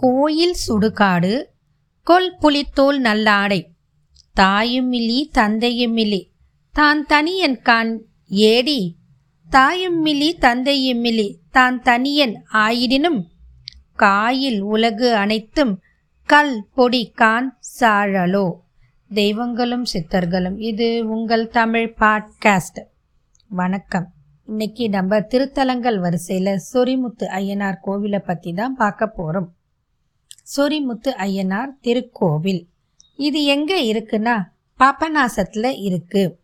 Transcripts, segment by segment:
கோயில் சுடுகாடு கொல் புலித்தோல் நல்லாடை. தாயுமில்லி தந்தையுமில்லி தான் தனியன் கான் ஏடி. தாயுமில்லி தந்தையுமில்லி தான் தனியன் ஆயிடினும் காயில் உலகு அனைத்தும் கல் பொடி கான் சாழலோ. தெய்வங்களும் சித்தர்களும் இது உங்கள் தமிழ் பாட்காஸ்ட். வணக்கம். இன்னைக்கு நம்ம திருத்தலங்கள் வரிசையில் சொரிமுத்து ஐயனார் கோவிலை பற்றி தான் பார்க்க போகிறோம் சொரிமுத்து ஐயனார் திருக்கோவில். இது எங்கே இருக்குன்னா பாபநாசத்தில் இருக்கு.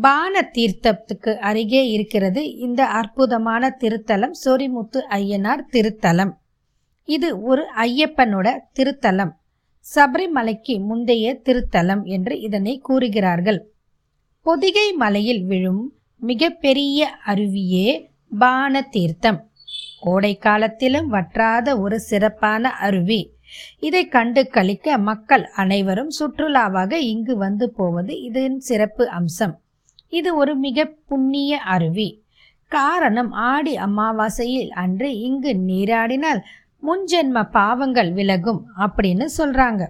பான தீர்த்தத்துக்கு அருகே இருக்கிறது இந்த அற்புதமான திருத்தலம் சொரிமுத்து ஐயனார் திருத்தலம். இது ஒரு ஐயப்பனோட திருத்தலம். சபரிமலைக்கு முந்தைய திருத்தலம் என்று இதனை கூறுகிறார்கள். பொதிகை மலையில் விழும் மிகப்பெரிய அருவியே பான தீர்த்தம். கோடை காலத்திலும் வற்றாத ஒரு சிறப்பான அருவி. இதை கண்டு கழிக்க மக்கள் அனைவரும் சுற்றுலாவாக இங்கு வந்து போவது இதன் சிறப்பு அம்சம். இது ஒரு மிக புண்ணிய அருவி. காரணம் ஆடி அமாவாசையில் அன்று இங்கு நீராடினால் முன்ஜென்ம பாவங்கள் விலகும் அப்படின்னு சொல்றாங்க.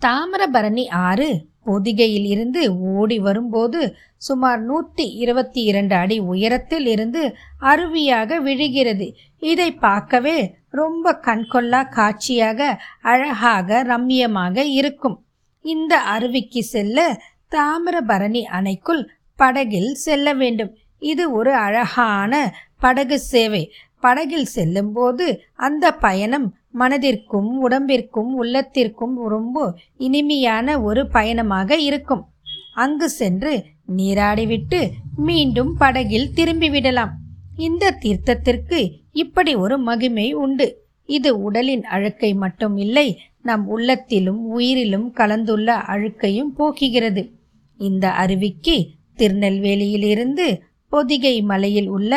தாமிரபரணி ஆறு பொதிகையில் இருந்து ஓடி வரும்போது சுமார் நூற்றி இருபத்தி இரண்டு அடி உயரத்தில் இருந்து அருவியாக விழுகிறது. இதை பார்க்கவே ரொம்ப கண்கொள்ளா காட்சியாக அழகாக ரம்மியமாக இருக்கும். இந்த அருவிக்கு செல்ல தாமிரபரணி அணைக்குள் படகில் செல்ல வேண்டும். இது ஒரு அழகான படகு சேவை. படகில் செல்லும்போது அந்த பயணம் மனதிற்கும் உடம்பிற்கும் உள்ளத்திற்கும் ரொம்ப இனிமையான ஒரு பயணமாக இருக்கும். அங்கு சென்று நீராடிவிட்டு மீண்டும் படகில் திரும்பிவிடலாம் இந்த தீர்த்தத்திற்கு இப்படி ஒரு மகிமை உண்டு. இது உடலின் அழுக்கை மட்டும் இல்லை நம் உள்ளத்திலும் உயிரிலும் கலந்துள்ள அழுக்கையும் போக்குகிறது. இந்த அருவிக்கு திருநெல்வேலியிலிருந்து பொதிகை மலையில் உள்ள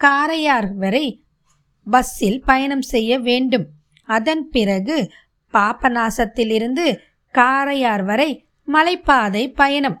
காரையார் வரை பஸ்ஸில் பயணம் செய்ய வேண்டும். அதன் பிறகு பாபநாசத்திலிருந்து காரையார் வரை மலைப்பாதை பயணம்.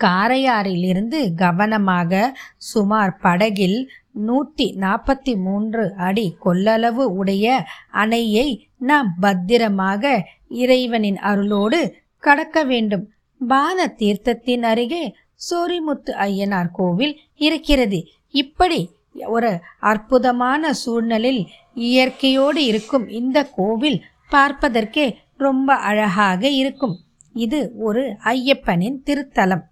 காரையாரிலிருந்து கவனமாக சுமார் படகில் நூற்றி நாற்பத்தி மூன்று அடி கொள்ளளவு உடைய அணையை நாம் பத்திரமாக இறைவனின் அருளோடு கடக்க வேண்டும். பான தீர்த்தத்தின் அருகே சோரிமுத்து ஐயனார் கோவில் இருக்கிறது. இப்படி ஒரு அற்புதமான சூழ்நிலையில் இயற்கையோடு இருக்கும் இந்த கோவில் பார்ப்பதற்கே ரொம்ப அழகாக இருக்கும். இது ஒரு ஐயப்பனின் திருத்தலம்.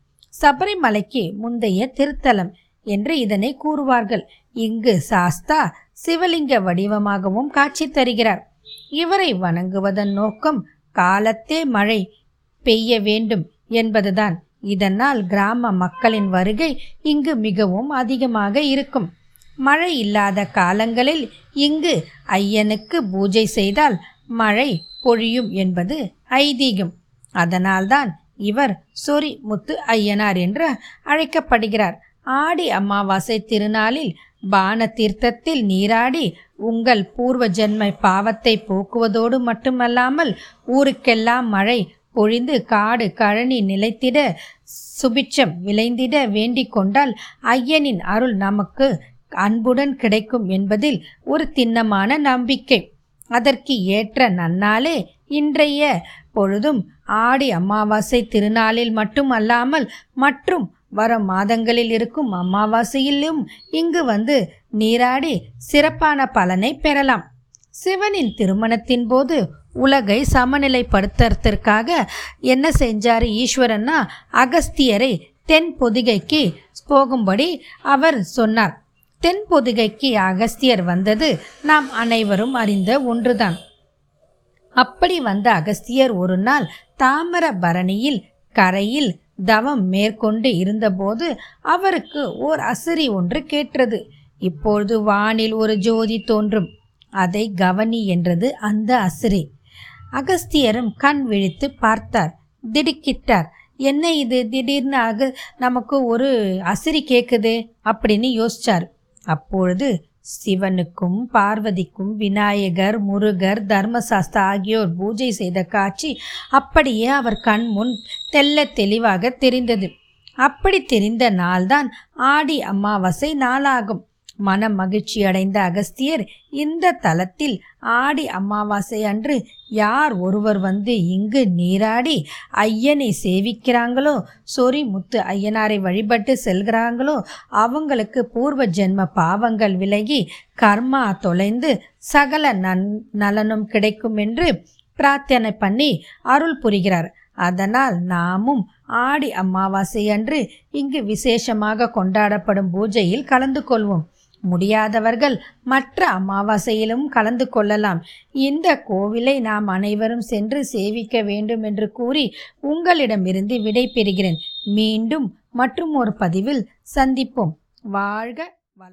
சபரிமலைக்கு முந்தைய திருத்தலம் என்று இதனை கூறுவார்கள். இங்கு சாஸ்தா சிவலிங்க வடிவமாகவும் காட்சி தருகிறார். இவரை வணங்குவதன் நோக்கம் காலத்தே மழை பெய்ய வேண்டும் என்பதுதான். இதனால் கிராம மக்களின் வருகை இங்கு மிகவும் அதிகமாக இருக்கும். மழை இல்லாத காலங்களில் இங்கு ஐயனுக்கு பூஜை செய்தால் மழை பொழியும் என்பது ஐதீகம். அதனால்தான் இவர் சொரி முத்து ஐயனார் என்று அழைக்கப்படுகிறார். ஆடி அமாவாசை திருநாளில் பான தீர்த்தத்தில் நீராடி உங்கள் பூர்வ ஜென்ம பாவத்தை போக்குவதோடு மட்டுமல்லாமல் ஊருக்கெல்லாம் மழை பொழிந்து காடு கழனி நிலைத்திட சுபிட்சம் விளைந்திட வேண்டிக் கொண்டால் ஐயனின் அருள் நமக்கு அன்புடன் கிடைக்கும் என்பதில் ஒரு திண்ணமான நம்பிக்கை. அதற்கு ஏற்ற நன்னாளே இன்றைய பொழுதும் ஆடி அமாவாசை திருநாளில் மட்டுமல்லாமல் மற்றும் வரும் மாதங்களில் இருக்கும் அமாவாசையிலும் இங்கு வந்து நீராடி சிறப்பான பலனை பெறலாம். சிவனின் திருமணத்தின் போது உலகை சமநிலைப்படுத்துறதற்காக என்ன செஞ்சார் ஈஸ்வரன்னா அகஸ்தியரை தென் பொதிகைக்கு போகும்படி அவர் சொன்னார். தென் பொதிகைக்கு அகஸ்தியர் வந்தது. நாம் அனைவரும் அறிந்த ஒன்றுதான். அப்படி வந்த அகஸ்தியர் ஒரு நாள் தாமிரபரணியில் கரையில் தவம் மேற்கொண்டு இருந்தபோது அவருக்கு ஓர் அசரி ஒன்று கேட்டது இப்பொழுது வானில் ஒரு ஜோதி தோன்றும். அதை கவனி என்றது அந்த அசிரி. அகஸ்தியரும் கண் விழித்து பார்த்தார். திடுக்கிட்டார். என்ன இது? திடீர்னு அக நமக்கு ஒரு அசிரி கேட்குது அப்படின்னு யோசிச்சார். அப்பொழுது சிவனுக்கும் பார்வதிக்கும் விநாயகர் முருகர் தர்மசாஸ்தா ஆகியோர் பூஜை செய்த காட்சி அப்படியே அவர் கண் முன் தெல்ல தெளிவாக தெரிந்தது. அப்படி தெரிந்த நாள்தான் ஆடி அமாவாசை நாளாகும். மன மகிழ்ச்சி அடைந்த அகஸ்தியர் இந்த தலத்தில் ஆடி அமாவாசை அன்று யார் ஒருவர் வந்து இங்கு நீராடி ஐயனை சேவிக்கிறாங்களோ சொரி முத்து ஐயனாரை வழிபட்டு செல்கிறாங்களோ அவங்களுக்கு பூர்வ ஜென்ம பாவங்கள் விலகி கர்மா தொலைந்து சகல நன் நலனும் கிடைக்கும் என்று பிரார்த்தனை பண்ணி அருள் புரிகிறார். அதனால் நாமும் ஆடி அமாவாசை அன்று இங்கு விசேஷமாக கொண்டாடப்படும் பூஜையில் கலந்து கொள்வோம். முடியாதவர்கள் மற்ற அமாவாசையிலும் கலந்து கொள்ளலாம். இந்த கோவிலை நாம் அனைவரும் சென்று சேவிக்க வேண்டும் என்று கூறி உங்களிடமிருந்து விடை பெறுகிறேன். மீண்டும் மற்றும் ஒரு பதிவில் சந்திப்போம். வாழ்க